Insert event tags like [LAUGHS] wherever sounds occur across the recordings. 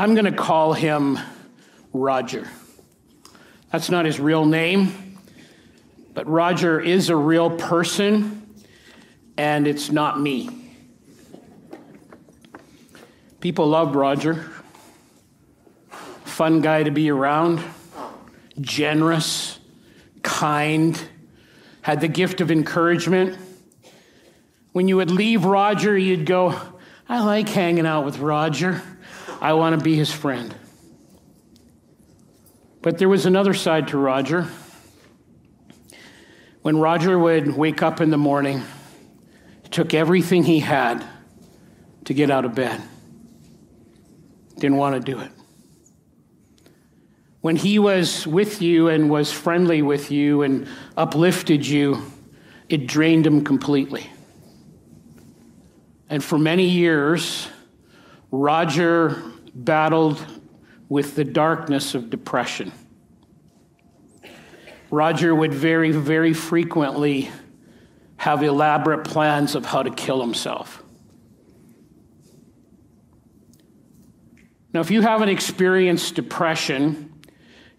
I'm going to call him Roger. That's not his real name, but Roger is a real person, and it's not me. People loved Roger. Fun guy to be around, generous, kind, had the gift of encouragement. When you would leave Roger, you'd go, I like hanging out with Roger. I want to be his friend. But there was another side to Roger. When Roger would wake up in the morning, he took everything he had to get out of bed. Didn't want to do it. When he was with you and was friendly with you and uplifted you, it drained him completely. And for many years, Roger battled with the darkness of depression. Roger would very, very frequently have elaborate plans of how to kill himself. Now, if you haven't experienced depression,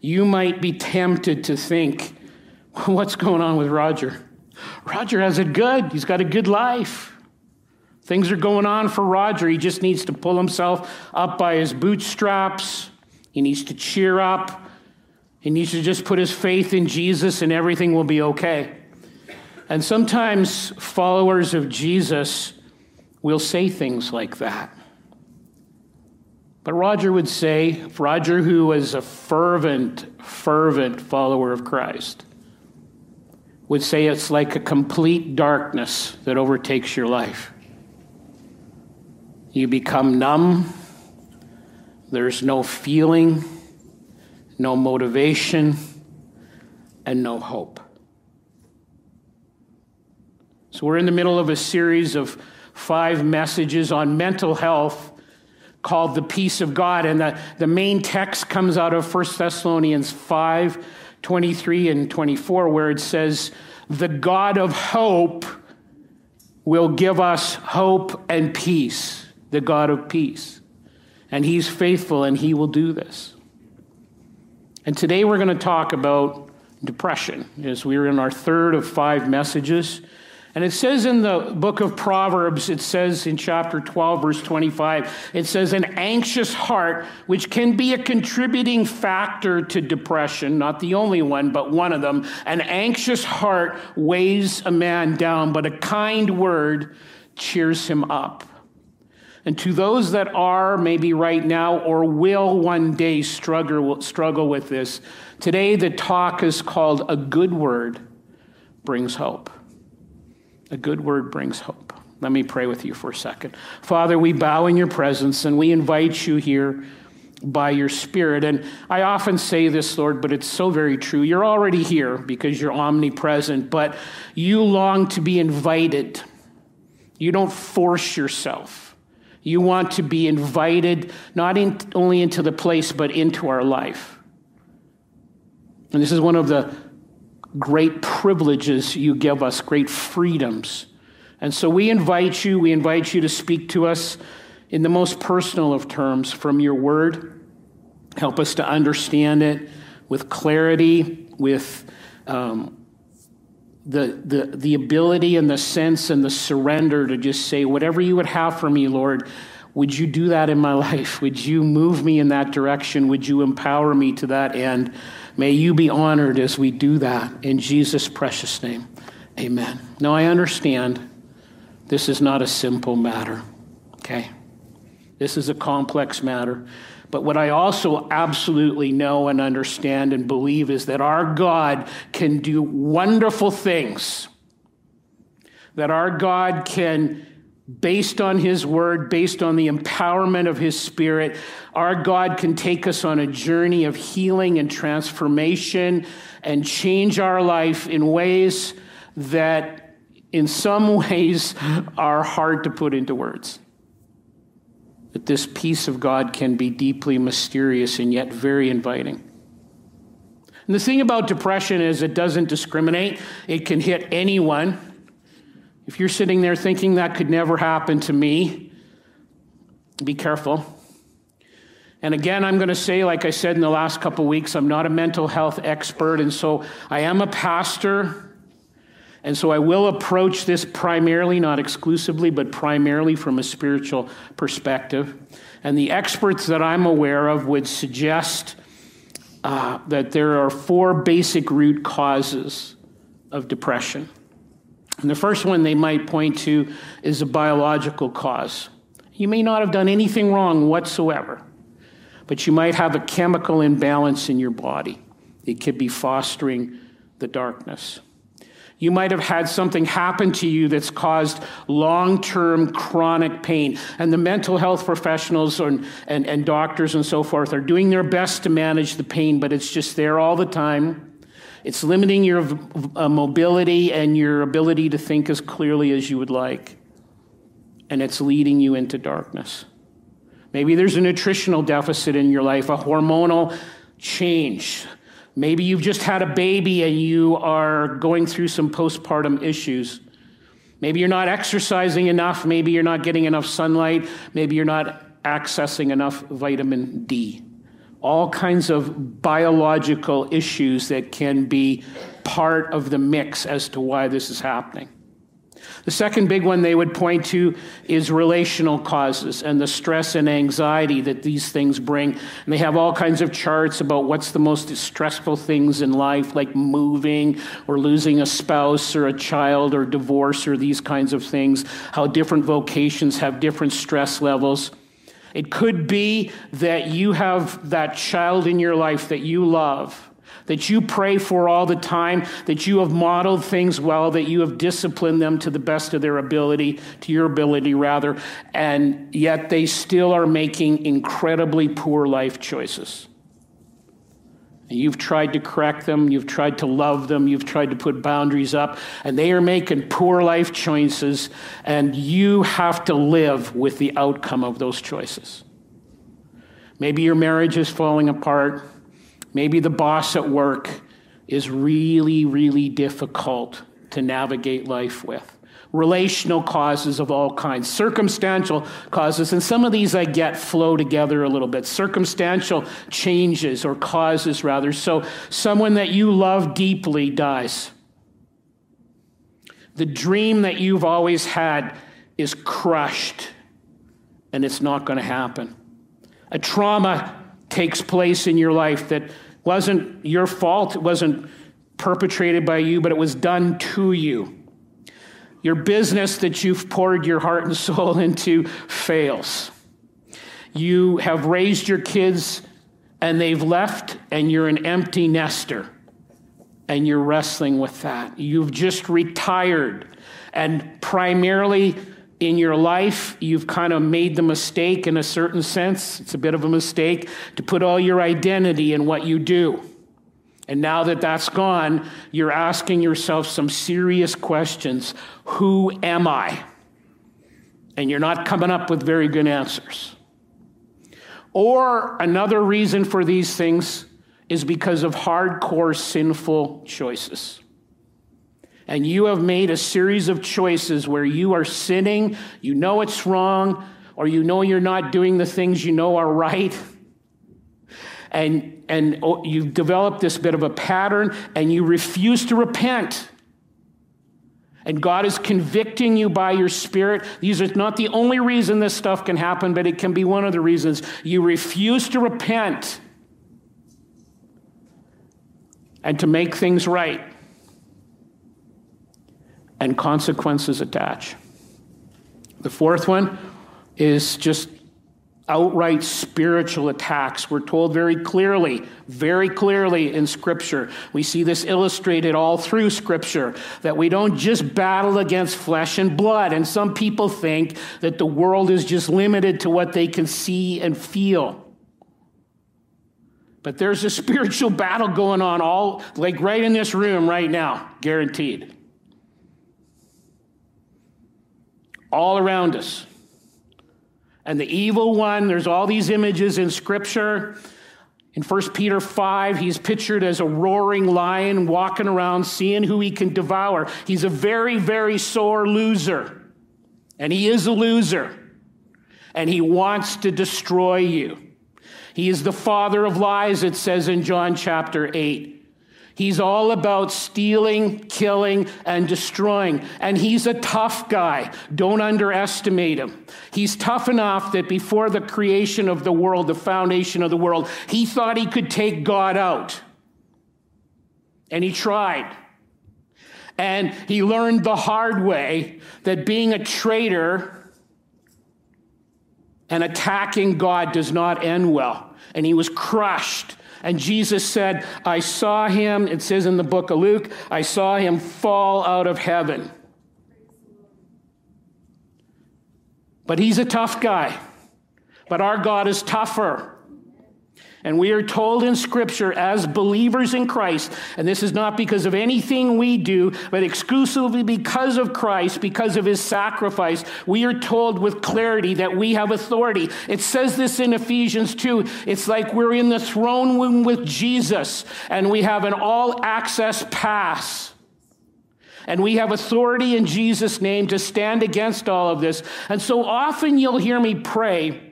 you might be tempted to think, [LAUGHS] what's going on with Roger? Roger has it good. He's got a good life. Things are going on for Roger. He just needs to pull himself up by his bootstraps. He needs to cheer up. He needs to just put his faith in Jesus and everything will be okay. And sometimes followers of Jesus will say things like that. But Roger would say, Roger, who was a fervent, fervent follower of Christ, would say it's like a complete darkness that overtakes your life. You become numb. There's no feeling, no motivation, and no hope. So, we're in the middle of a series of five messages on mental health called the peace of God. And the, the main text comes out of 1 Thessalonians 5 23 and 24, where it says, The God of hope will give us hope and peace the God of peace. And He's faithful and He will do this. And today we're going to talk about depression as we're in our third of five messages. And it says in the book of Proverbs, it says in chapter 12, verse 25, it says, An anxious heart, which can be a contributing factor to depression, not the only one, but one of them. An anxious heart weighs a man down, but a kind word cheers him up. And to those that are, maybe right now, or will one day struggle, struggle with this, today the talk is called A Good Word Brings Hope. A good word brings hope. Let me pray with you for a second. Father, we bow in your presence and we invite you here by your Spirit. And I often say this, Lord, but it's so very true. You're already here because you're omnipresent, but you long to be invited. You don't force yourself. You want to be invited not in, only into the place, but into our life. And this is one of the great privileges you give us, great freedoms. And so we invite you, we invite you to speak to us in the most personal of terms from your word. Help us to understand it with clarity, with um, the, the, the ability and the sense and the surrender to just say, whatever you would have for me, Lord, would you do that in my [LAUGHS] life? Would you move me in that direction? Would you empower me to that end? May you be honored as we do that. In Jesus' precious name, amen. Now, I understand this is not a simple matter, okay? This is a complex matter. But what I also absolutely know and understand and believe is that our God can do wonderful things. That our God can, based on His word, based on the empowerment of His Spirit, our God can take us on a journey of healing and transformation and change our life in ways that, in some [LAUGHS] ways, are hard to put into words that this peace of God can be deeply mysterious and yet very inviting. And the thing about depression is it doesn't discriminate, it can hit anyone. If you're sitting there thinking that could never happen to me, be careful. And again, I'm going to say, like I said in the last couple weeks, I'm not a mental health expert, and so I am a pastor. And so I will approach this primarily, not exclusively, but primarily from a spiritual perspective. And the experts that I'm aware of would suggest uh, that there are four basic root causes of depression. And the first one they might point to is a biological cause. You may not have done anything wrong whatsoever but you might have a chemical imbalance in your body. It could be fostering the darkness. You might have had something happen to you that's caused long term chronic pain. And the mental health professionals and, and, and doctors and so forth are doing their best to manage the pain, but it's just there all the time. It's limiting your uh, mobility and your ability to think as clearly as you would like. And it's leading you into darkness. Maybe there's a nutritional deficit in your life, a hormonal change. Maybe you've just had a baby and you are going through some postpartum issues. Maybe you're not exercising enough. Maybe you're not getting enough sunlight. Maybe you're not accessing enough vitamin D. All kinds of biological issues that can be part of the mix as to why this is happening. The second big one they would point to is relational causes and the stress and anxiety that these things bring. And they have all kinds of charts about what's the most stressful things in life, like moving or losing a spouse or a child or divorce or these kinds of things, how different vocations have different stress levels. It could be that you have that child in your life that you love that you pray for all the time, that you have modeled things well, that you have disciplined them to the best of their ability, to your ability rather, and yet they still are making incredibly poor life choices. You've tried to correct them, you've tried to love them, you've tried to put boundaries up, and they are making poor life choices, and you have to live with the outcome of those choices. Maybe your marriage is falling apart. Maybe the boss at work is really, really difficult to navigate life with. Relational causes of all kinds, circumstantial causes, and some of these I get flow together a little bit. Circumstantial changes or causes, rather. So, someone that you love deeply dies. The dream that you've always had is crushed, and it's not going to happen. A trauma takes place in your life that wasn't your fault, it wasn't perpetrated by you, but it was done to you. Your business that you've poured your heart and soul [LAUGHS] into fails. You have raised your kids and they've left, and you're an empty nester, and you're wrestling with that. You've just retired, and primarily in your life, you've kind of made the mistake in a certain sense. It's a bit of a mistake to put all your identity in what you do. And now that that's gone, you're asking yourself some serious questions Who am I? And you're not coming up with very good answers. Or another reason for these things is because of hardcore sinful choices and you have made a series of choices where you are sinning, you know it's wrong, or you know you're not doing the things you know are right. And, and oh, you've developed this bit of a pattern and you refuse to repent. And God is convicting you by your spirit. These are not the only reason this stuff can happen, but it can be one of the reasons. You refuse to repent and to make things right and consequences attach. The fourth one is just outright spiritual attacks. We're told very clearly, very clearly in Scripture. We see this illustrated all through Scripture that we don't just battle against flesh and blood. And some people think that the world is just limited to what they can see and feel. But there's a spiritual battle going on all like right in this room right now, guaranteed. All around us. And the evil one, there's all these images in Scripture. In 1 Peter 5, he's pictured as a roaring lion walking around, seeing who he can devour. He's a very, very sore loser. And he is a loser. And he wants to destroy you. He is the father of lies, it says in John chapter 8. He's all about stealing, killing, and destroying. And he's a tough guy. Don't underestimate him. He's tough enough that before the creation of the world, the foundation of the world, he thought he could take God out. And he tried. And he learned the hard way that being a traitor and attacking God does not end well. And he was crushed and Jesus said, I saw him, it says in the book of Luke, I saw him fall out of heaven. But he's a tough guy. But our God is tougher. And we are told in Scripture as believers in Christ, and this is not because of anything we do, but exclusively because of Christ, because of his sacrifice, we are told with clarity that we have authority. It says this in Ephesians 2. It's like we're in the throne room with Jesus, and we have an all access pass. And we have authority in Jesus' name to stand against all of this. And so often you'll hear me pray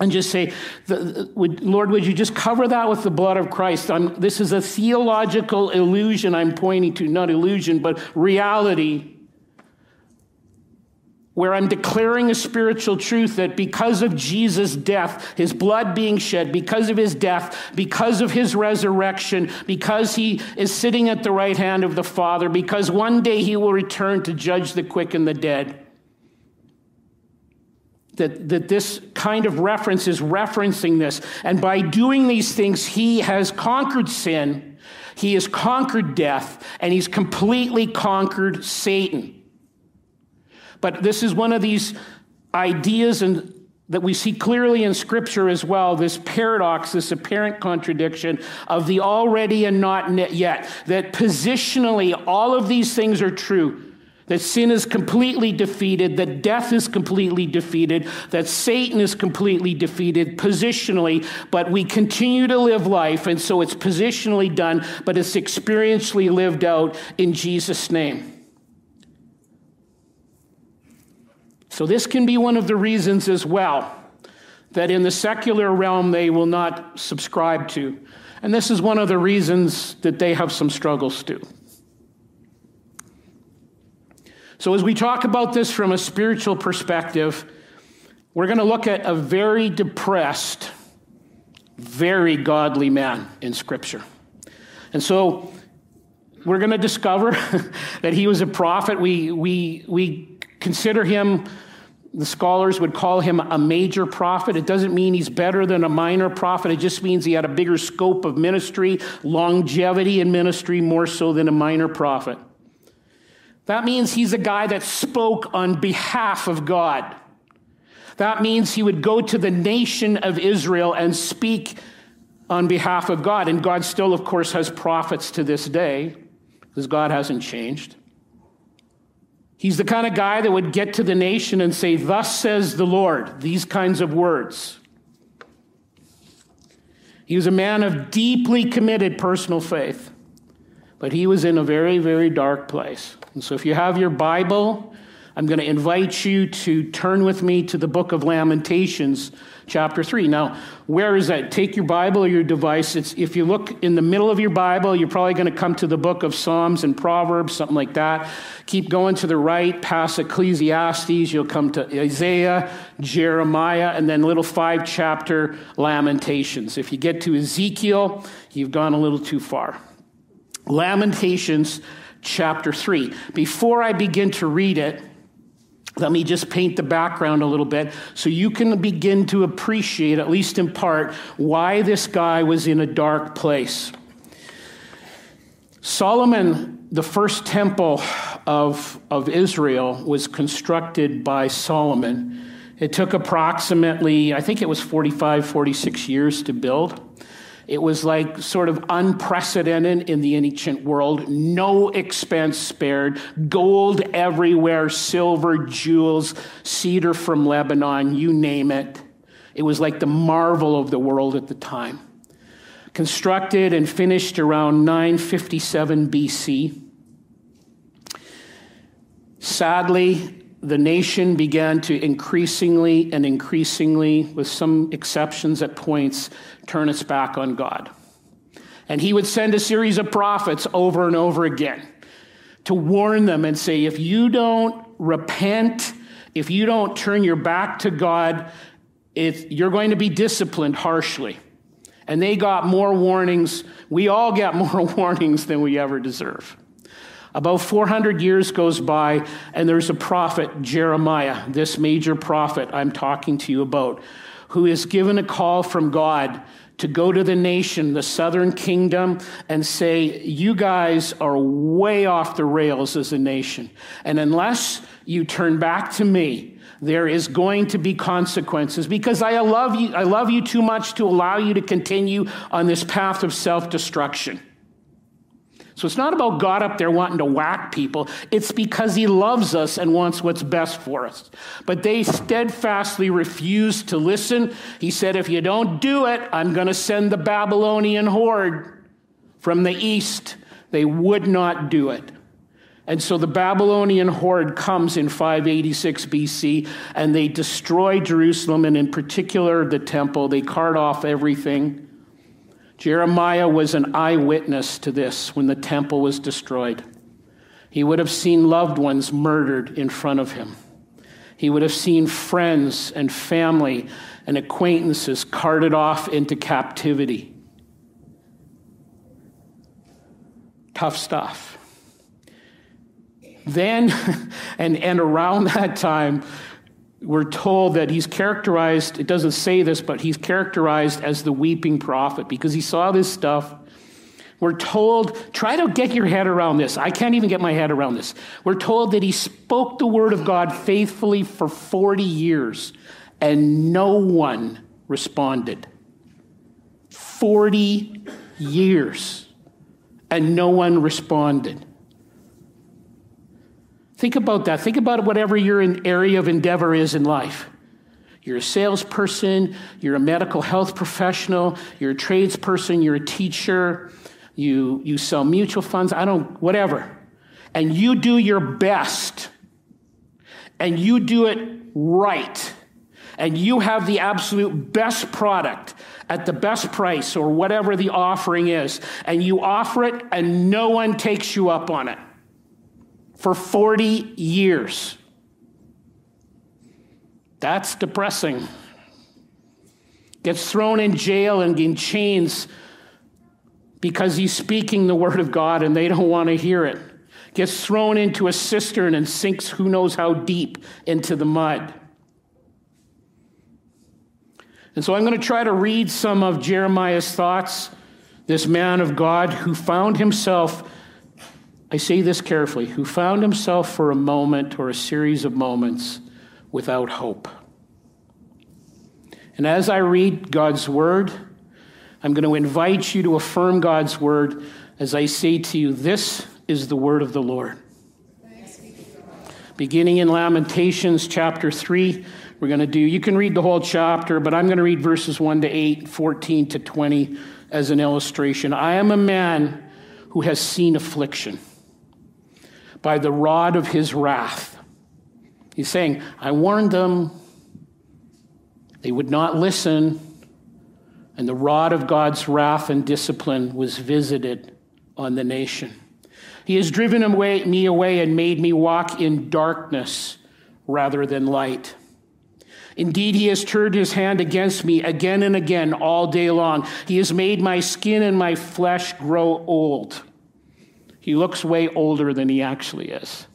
and just say, Lord, would you just cover that with the blood of Christ? I'm, this is a theological illusion I'm pointing to, not illusion, but reality, where I'm declaring a spiritual truth that because of Jesus' death, his blood being shed, because of his death, because of his resurrection, because he is sitting at the right hand of the Father, because one day he will return to judge the quick and the dead that, that this kind of reference is referencing this. And by doing these things, he has conquered sin, he has conquered death, and he's completely conquered Satan. But this is one of these ideas and that we see clearly in scripture as well this paradox this apparent contradiction of the already and not yet that positionally all of these things are true that sin is completely defeated, that death is completely defeated, that Satan is completely defeated positionally, but we continue to live life, and so it's positionally done, but it's experientially lived out in Jesus' name. So, this can be one of the reasons as well that in the secular realm they will not subscribe to. And this is one of the reasons that they have some struggles too. So, as we talk about this from a spiritual perspective, we're going to look at a very depressed, very godly man in Scripture. And so, we're going to discover [LAUGHS] that he was a prophet. We, we, we consider him, the scholars would call him a major prophet. It doesn't mean he's better than a minor prophet, it just means he had a bigger scope of ministry, longevity in ministry, more so than a minor prophet. That means he's a guy that spoke on behalf of God. That means he would go to the nation of Israel and speak on behalf of God. And God still, of course, has prophets to this day because God hasn't changed. He's the kind of guy that would get to the nation and say, Thus says the Lord, these kinds of words. He was a man of deeply committed personal faith, but he was in a very, very dark place. And so if you have your Bible, I'm going to invite you to turn with me to the book of Lamentations, chapter 3. Now, where is that? Take your Bible or your device. It's, if you look in the middle of your Bible, you're probably going to come to the book of Psalms and Proverbs, something like that. Keep going to the right, past Ecclesiastes, you'll come to Isaiah, Jeremiah, and then little five chapter Lamentations. If you get to Ezekiel, you've gone a little too far. Lamentations chapter 3. Before I begin to read it, let me just paint the background a little bit so you can begin to appreciate, at least in part, why this guy was in a dark place. Solomon, the first temple of, of Israel, was constructed by Solomon. It took approximately, I think it was 45, 46 years to build. It was like sort of unprecedented in the ancient world. No expense spared. Gold everywhere, silver, jewels, cedar from Lebanon, you name it. It was like the marvel of the world at the time. Constructed and finished around 957 BC. Sadly, the nation began to increasingly and increasingly, with some exceptions at points, turn its back on God. And he would send a series of prophets over and over again to warn them and say, if you don't repent, if you don't turn your back to God, you're going to be disciplined harshly. And they got more warnings. We all get [LAUGHS] more warnings than we ever deserve. About 400 years goes by, and there's a prophet, Jeremiah, this major prophet I'm talking to you about, who is given a call from God to go to the nation, the southern kingdom, and say, You guys are way off the rails as a nation. And unless you turn back to me, there is going to be consequences because I love you, I love you too much to allow you to continue on this path of self destruction. So it's not about God up there wanting to whack people. It's because he loves us and wants what's best for us. But they steadfastly refused to listen. He said, If you don't do it, I'm going to send the Babylonian horde from the east. They would not do it. And so the Babylonian horde comes in 586 BC and they destroy Jerusalem and, in particular, the temple. They cart off everything. Jeremiah was an eyewitness to this when the temple was destroyed. He would have seen loved ones murdered in front of him. He would have seen friends and family and acquaintances carted off into captivity. Tough stuff. Then, [LAUGHS] and, and around that time, we're told that he's characterized, it doesn't say this, but he's characterized as the weeping prophet because he saw this stuff. We're told, try to get your head around this. I can't even get my head around this. We're told that he spoke the word of God faithfully for 40 years and no one responded. 40 years and no one responded. Think about that. Think about whatever your area of endeavor is in life. You're a salesperson, you're a medical health professional, you're a tradesperson, you're a teacher, you, you sell mutual funds, I don't, whatever. And you do your best, and you do it right, and you have the absolute best product at the best price or whatever the offering is, and you offer it, and no one takes you up on it for 40 years. That's depressing. Gets thrown in jail and in chains because he's speaking the word of God and they don't want to hear it. Gets thrown into a cistern and sinks who knows how deep into the mud. And so I'm going to try to read some of Jeremiah's thoughts, this man of God who found himself I say this carefully, who found himself for a moment or a series of moments without hope. And as I read God's word, I'm going to invite you to affirm God's word as I say to you, This is the word of the Lord. Beginning in Lamentations chapter 3, we're going to do, you can read the whole chapter, but I'm going to read verses 1 to 8, 14 to 20 as an illustration. I am a man who has seen affliction by the rod of his wrath. He's saying, I warned them, they would not listen, and the rod of God's wrath and discipline was visited on the nation. He has driven away, me away and made me walk in darkness rather than light. Indeed, he has turned his hand against me again and again all day long. He has made my skin and my flesh grow old. He looks way older than he actually is.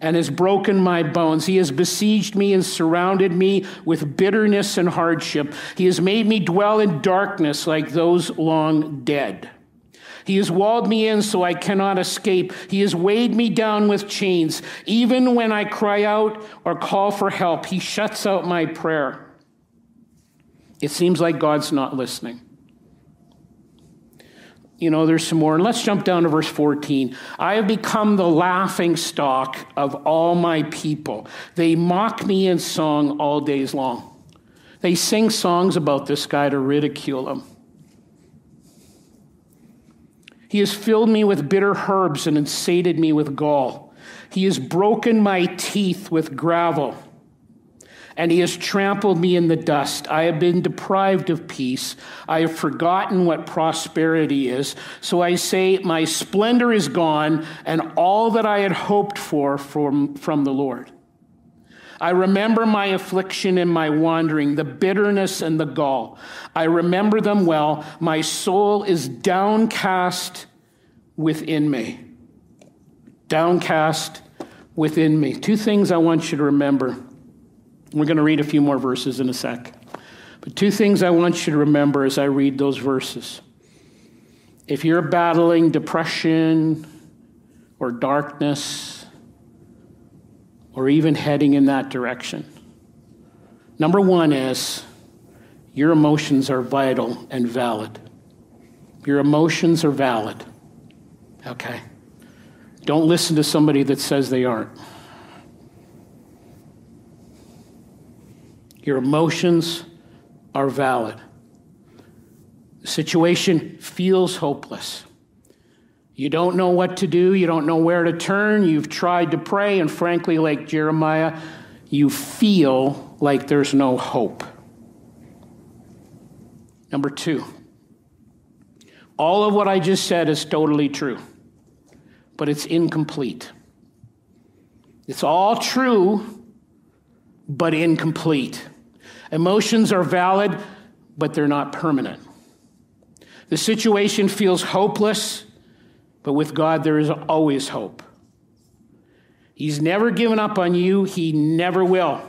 And has broken my bones. He has besieged me and surrounded me with bitterness and hardship. He has made me dwell in darkness like those long dead. He has walled me in so I cannot escape. He has weighed me down with chains. Even when I cry out or call for help, he shuts out my prayer. It seems like God's not listening you know, there's some more. And let's jump down to verse 14. I have become the laughing stock of all my people. They mock me in song all days long. They sing songs about this guy to ridicule him. He has filled me with bitter herbs and sated me with gall. He has broken my teeth with gravel, and he has trampled me in the dust. I have been deprived of peace. I have forgotten what prosperity is. So I say, My splendor is gone, and all that I had hoped for from, from the Lord. I remember my affliction and my wandering, the bitterness and the gall. I remember them well. My soul is downcast within me. Downcast within me. Two things I want you to remember. We're going to read a few more verses in a sec. But two things I want you to remember as I read those verses. If you're battling depression or darkness, or even heading in that direction. Number one is your emotions are vital and valid. Your emotions are valid. Okay? Don't listen to somebody that says they aren't. Your emotions are valid. The situation feels hopeless. You don't know what to do. You don't know where to turn. You've tried to pray, and frankly, like Jeremiah, you feel like there's no hope. Number two, all of what I just said is totally true, but it's incomplete. It's all true, but incomplete. Emotions are valid, but they're not permanent. The situation feels hopeless but with God, there is always hope. He's never given up on you, He never will.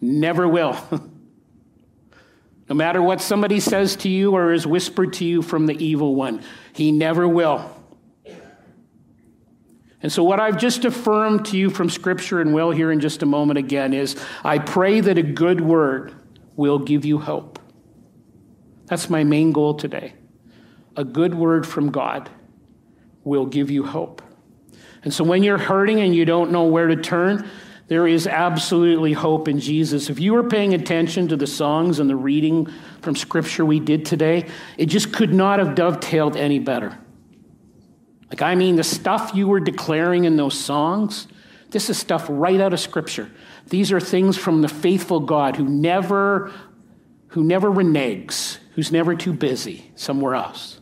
Never will. [LAUGHS] no matter what somebody says to you or is whispered to you from the evil one, He never will. And so, what I've just affirmed to you from Scripture and will here in just a moment again is I pray that a good word will give you hope. That's my main goal today a good word from God will give you hope. And so when you're hurting and you don't know where to turn, there is absolutely hope in Jesus. If you were paying attention to the songs and the reading from Scripture we did today, it just could not have dovetailed any better. Like, I mean, the stuff you were declaring in those songs, this is stuff right out of Scripture. These are things from the faithful God who never, who never reneges, who's never too busy somewhere else.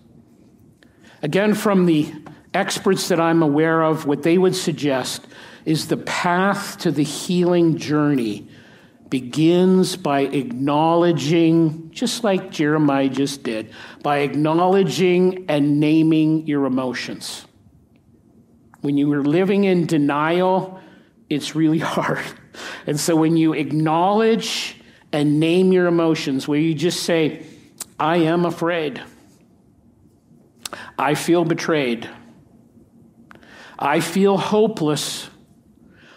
Again, from the experts that I'm aware of, what they would suggest is the path to the healing journey begins by acknowledging, just like Jeremiah just did, by acknowledging and naming your emotions. When you are living in denial, it's really [LAUGHS] hard. And so when you acknowledge and name your emotions, where you just say, I am afraid. I feel betrayed. I feel hopeless.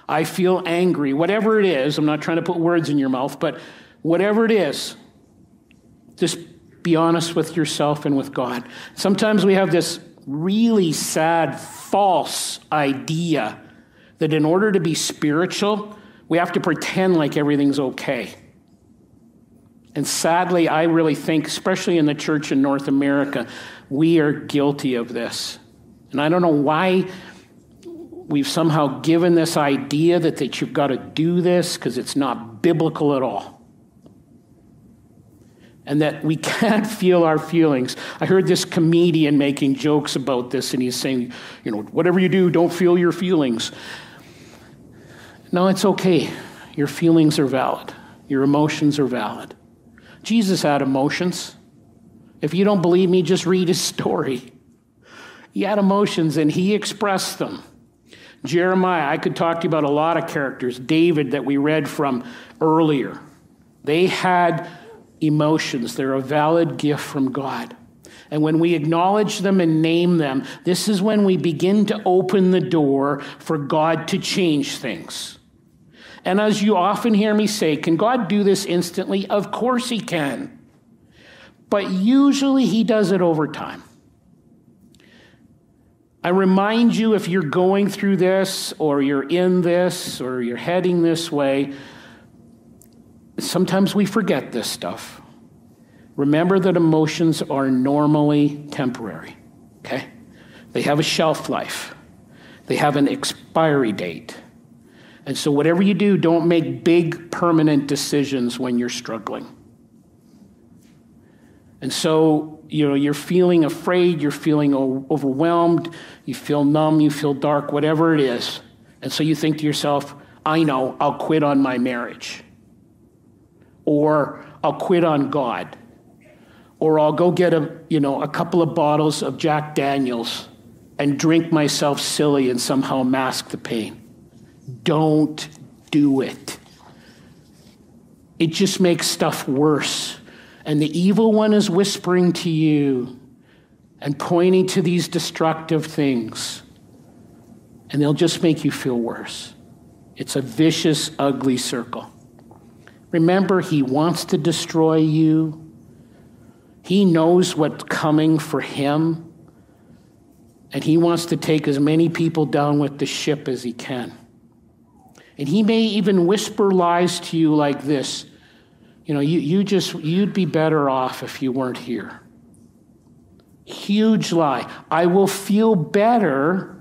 I feel angry. Whatever it is, I'm not trying to put words in your mouth, but whatever it is, just be honest with yourself and with God. Sometimes we have this really sad, false idea that in order to be spiritual, we have to pretend like everything's okay. And sadly, I really think, especially in the church in North America, we are guilty of this. And I don't know why we've somehow given this idea that, that you've got to do this because it's not biblical at all. And that we [LAUGHS] can't feel our feelings. I heard this comedian making jokes about this, and he's saying, you know, whatever you do, don't feel your feelings. No, it's okay. Your feelings are valid, your emotions are valid. Jesus had emotions. If you don't believe me, just read his story. He had emotions and he expressed them. Jeremiah, I could talk to you about a lot of characters. David, that we read from earlier. They had emotions, they're a valid gift from God. And when we acknowledge them and name them, this is when we begin to open the door for God to change things. And as you often hear me say, can God do this instantly? Of course He can. But usually He does it over time. I remind you if you're going through this, or you're in this, or you're heading this way, sometimes we forget this stuff. Remember that emotions are normally temporary, okay? They have a shelf life. they have an expiry date. And so, whatever you do, don't make big permanent decisions when you're struggling. And so, you know, you're feeling afraid, you're feeling overwhelmed, you feel numb, you feel dark, whatever it is. And so you think to yourself, I know, I'll quit on my marriage. Or I'll quit on God. Or I'll go get a, you know, a couple of bottles of Jack Daniels and drink myself silly and somehow mask the pain. Don't do it. It just makes stuff worse and the evil one is whispering to you and pointing to these destructive things, and they'll just make you feel worse. It's a vicious, ugly circle. Remember, he wants to destroy you. He knows what's coming for him, and he wants to take as many people down with the ship as he can. And he may even whisper lies to you like this you know, you, you just, you'd be better off if you weren't here. Huge lie. I will feel better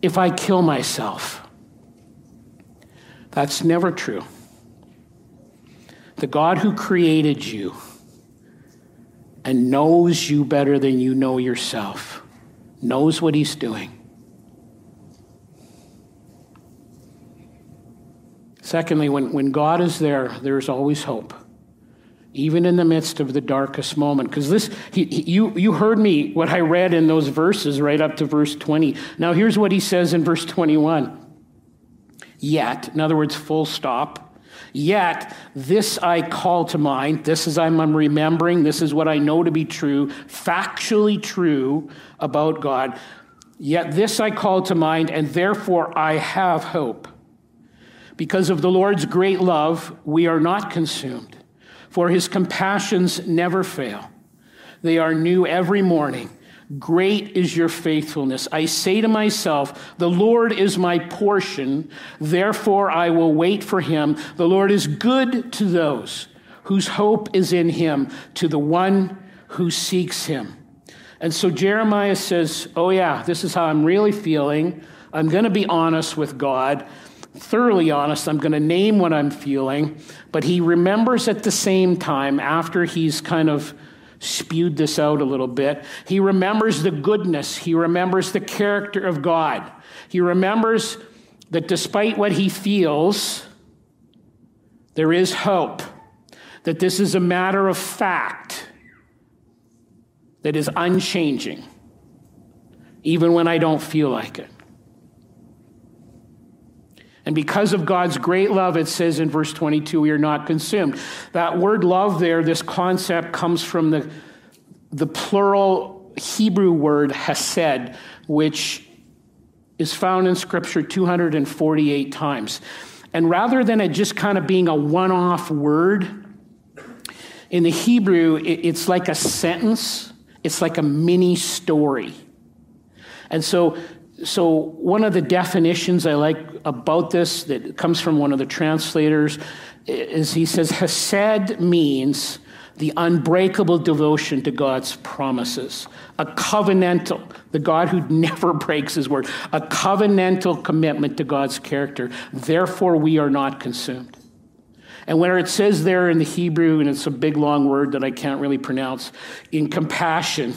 if I kill myself. That's never true. The God who created you and knows you better than you know yourself knows what he's doing. Secondly, when, when God is there, there's always hope, even in the midst of the darkest moment. Because this, he, he, you, you heard me, what I read in those verses right up to verse 20. Now, here's what he says in verse 21. Yet, in other words, full stop. Yet, this I call to mind. This is I'm remembering. This is what I know to be true, factually true about God. Yet, this I call to mind, and therefore I have hope. Because of the Lord's great love, we are not consumed, for his compassions never fail. They are new every morning. Great is your faithfulness. I say to myself, The Lord is my portion, therefore I will wait for him. The Lord is good to those whose hope is in him, to the one who seeks him. And so Jeremiah says, Oh, yeah, this is how I'm really feeling. I'm going to be honest with God thoroughly honest. I'm going to name what I'm feeling. But he remembers at the same time, after he's kind of spewed this out a little bit, he remembers the goodness, he remembers the character of God. He remembers that despite what he feels, there is hope, that this is a matter of fact that is unchanging, even when I don't feel like it. And because of God's great love, it says in verse 22, we are not consumed. That word love there, this concept comes from the, the plural Hebrew word hesed, which is found in Scripture 248 times. And rather than it just kind of being a one off word, in the Hebrew, it's like a sentence, it's like a mini story. And so so one of the definitions I like about this that comes from one of the translators is he says Hesed means the unbreakable devotion to God's promises, a covenantal, the God who [LAUGHS] never breaks his word, a covenantal commitment to God's character. Therefore, we are not consumed. And where it says there in the Hebrew, and it's a big long word that I can't really pronounce, in compassion,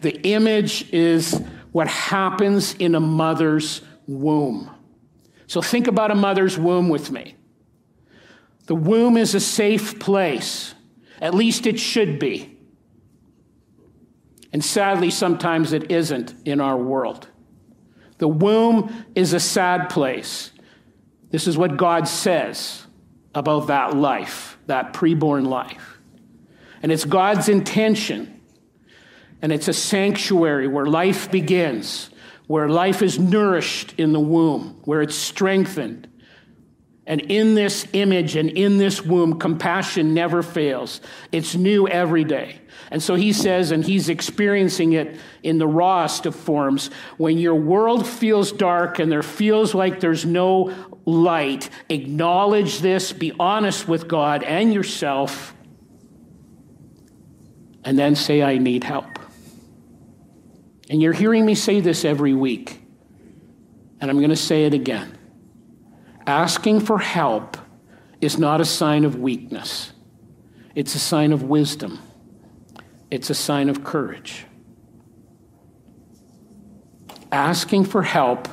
the image is what happens in a mother's womb. So think about a mother's womb with me. The womb is a safe place, at least it should be. And sadly, sometimes it isn't in our world. The womb is a sad place. This is what God says about that life, that preborn life. And it's God's intention and it's a sanctuary where life begins, where life is nourished in the womb, where it's strengthened. And in this image and in this womb, compassion never fails. It's new every day. And so he says, and he's experiencing it in the rawest of forms, when your world feels dark and there feels like there's no light, acknowledge this, be honest with God and yourself, and then say, I need help. And you're hearing me say this every week. And I'm going to say it again. Asking for help is not a sign of weakness, it's a sign of wisdom, it's a sign of courage. Asking for help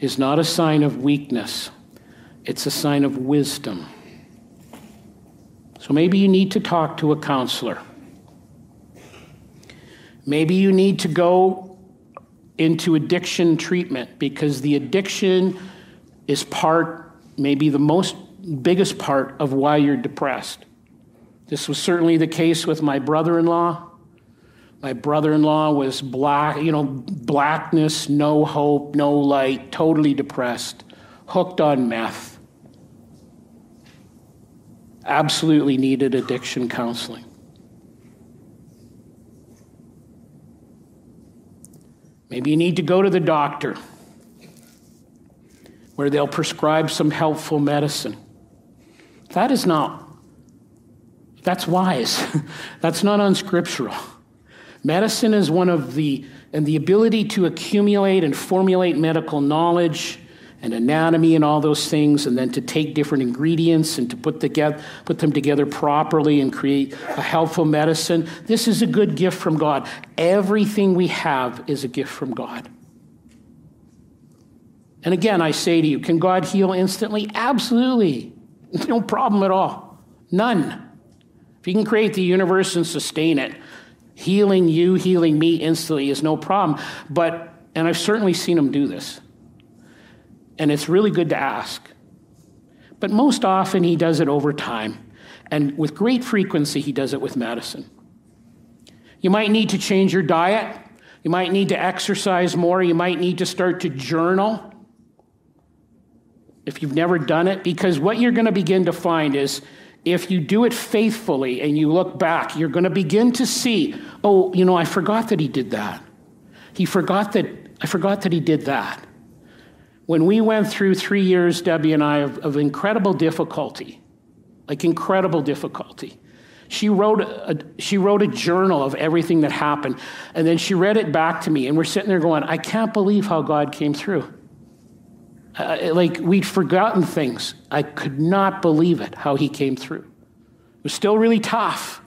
is not a sign of weakness, it's a sign of wisdom. So maybe you need to talk to a counselor. Maybe you need to go into addiction treatment because the addiction is part, maybe the most biggest part of why you're depressed. This was certainly the case with my brother in law. My brother in law was black, you know, blackness, no hope, no light, totally depressed, hooked on meth. Absolutely needed addiction counseling. Maybe you need to go to the doctor where they'll prescribe some helpful medicine. That is not, that's wise. [LAUGHS] that's not unscriptural. Medicine is one of the, and the ability to accumulate and formulate medical knowledge and anatomy and all those things, and then to take different ingredients and to put, together, put them together properly and create a helpful medicine. This is a good gift from God. Everything we have is a gift from God. And again, I say to you, can God heal instantly? Absolutely. [LAUGHS] No problem at all. None. If He can create the universe and sustain it, healing you, healing me instantly is no problem. But, and I've certainly seen Him do this. And it's really good to ask. But most often, He does it over time. And with great frequency, He does it with medicine. You might need to change your diet. You might need to exercise more. You might need to start to journal if you've never done it, because what you're going to begin to find is if you do it faithfully and you look back, you're going to begin to see, oh, you know, I forgot that he did that. He forgot that, I forgot that he did that. When we went through three years, Debbie and I, of, of incredible difficulty, like incredible difficulty, she wrote, a, she wrote a journal of everything that happened. And then she read it back to me. And we're sitting there going, I can't believe how God came through. Uh, like we'd forgotten things. I could not believe it, how he came through. It was still really tough.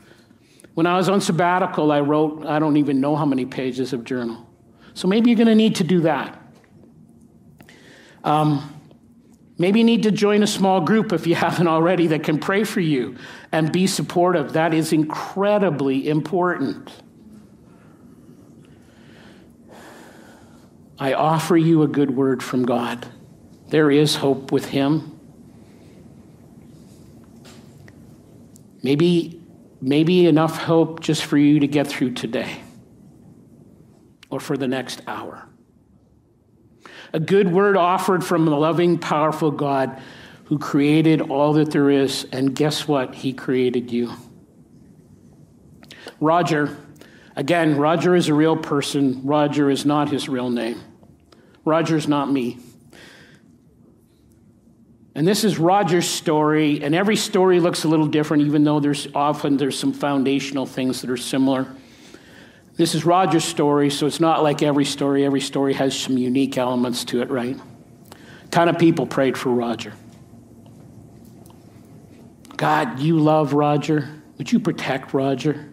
When I was on sabbatical, I wrote, I don't even know how many pages of journal. So maybe you're going to need to do that. Um, maybe you need to join a small group if you haven't already that can pray for you and be supportive. That is incredibly important. I offer you a good word from God. There is hope with Him. Maybe, maybe enough hope just for you to get through today or for the next hour. A good word offered from a loving, powerful God who created all that there is. And guess what? He created you. Roger, again, Roger is a real person. Roger is not his real name. Roger's not me. And this is Roger's story, and every story looks a little different, even though there's often there's some foundational things that are similar. This is Roger's story, so it's not like every story. Every story has some unique elements to it, right? A ton of people prayed for Roger. God, you love Roger. Would you protect Roger?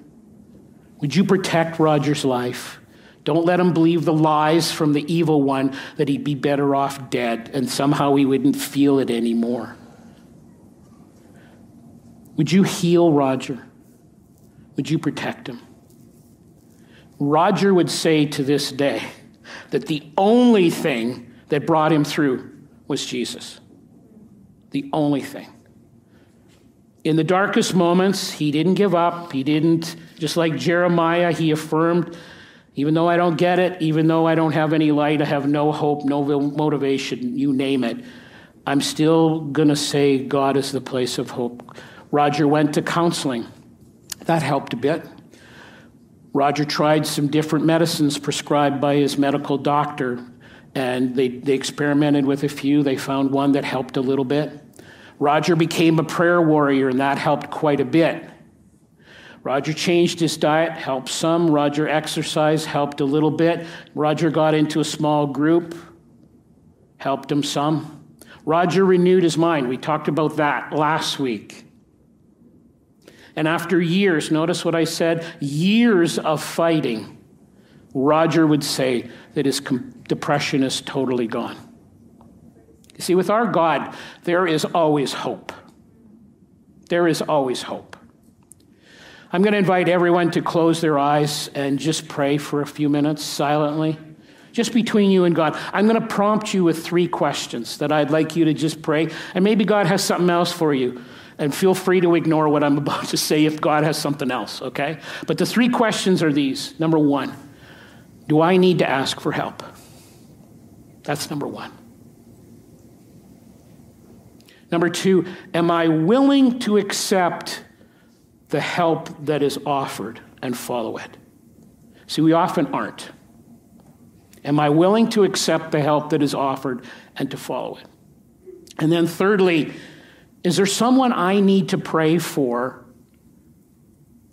Would you protect Roger's life? Don't let him believe the lies from the evil one that he'd be better off dead and somehow he wouldn't feel it anymore. Would you heal Roger? Would you protect him? Roger would say to this day that the only thing that brought him through was Jesus. The only thing. In the darkest moments, he didn't give up. He didn't, just like Jeremiah, he affirmed even though I don't get it, even though I don't have any light, I have no hope, no motivation, you name it, I'm still going to say God is the place of hope. Roger went to counseling. That helped a bit. Roger tried some different medicines prescribed by his medical doctor, and they, they experimented with a few. They found one that helped a little bit. Roger became a prayer warrior, and that helped quite a bit. Roger changed his diet, helped some. Roger exercised, helped a little bit. Roger got into a small group. helped him some. Roger renewed his mind. We talked about that last week. And after years, notice what I said years of fighting, Roger would say that his depression is totally gone. You see, with our God, there is always hope. There is always hope. I'm going to invite everyone to close their eyes and just pray for a few minutes silently, just between you and God. I'm going to prompt you with three questions that I'd like you to just pray, and maybe God has something else for you. And feel free to ignore what I'm [LAUGHS] about to say if God has something else, okay? But the three questions are these. Number one, do I need to ask for help? That's number one. Number two, am I willing to accept the help that is offered and follow it? See, we often aren't. Am I willing to accept the help that is offered and to follow it? And then, thirdly, is there someone I need to pray for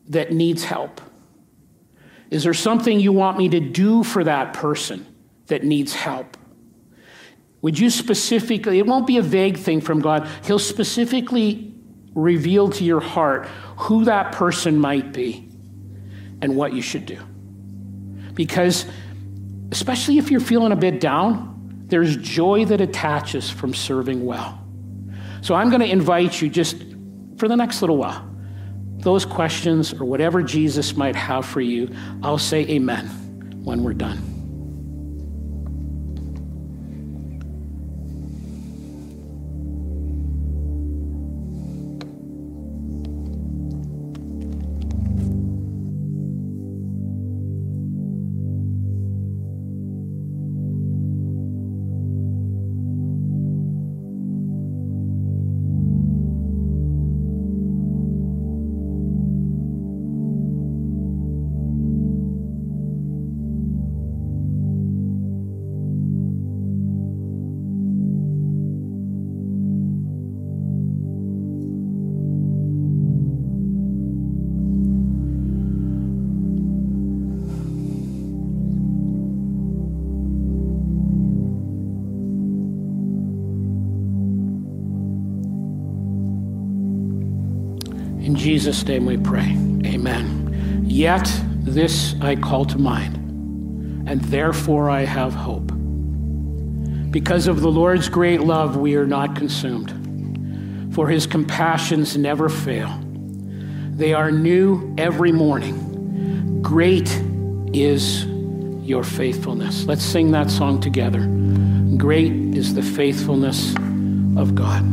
that needs help? Is there something you want me to do for that person that needs help? Would you specifically, it won't be a vague thing from God, He'll specifically reveal to your heart who that person might be and what you should do. Because, especially if you're feeling a bit down, there's joy that attaches from serving well. So I'm going to invite you just for the next little while. Those questions or whatever Jesus might have for you, I'll say amen when we're done. Jesus' name we pray. Amen. Yet this I call to mind, and therefore I have hope. Because of the Lord's great love, we are not consumed, for his compassions never fail. They are new every morning. Great is your faithfulness. Let's sing that song together. Great is the faithfulness of God.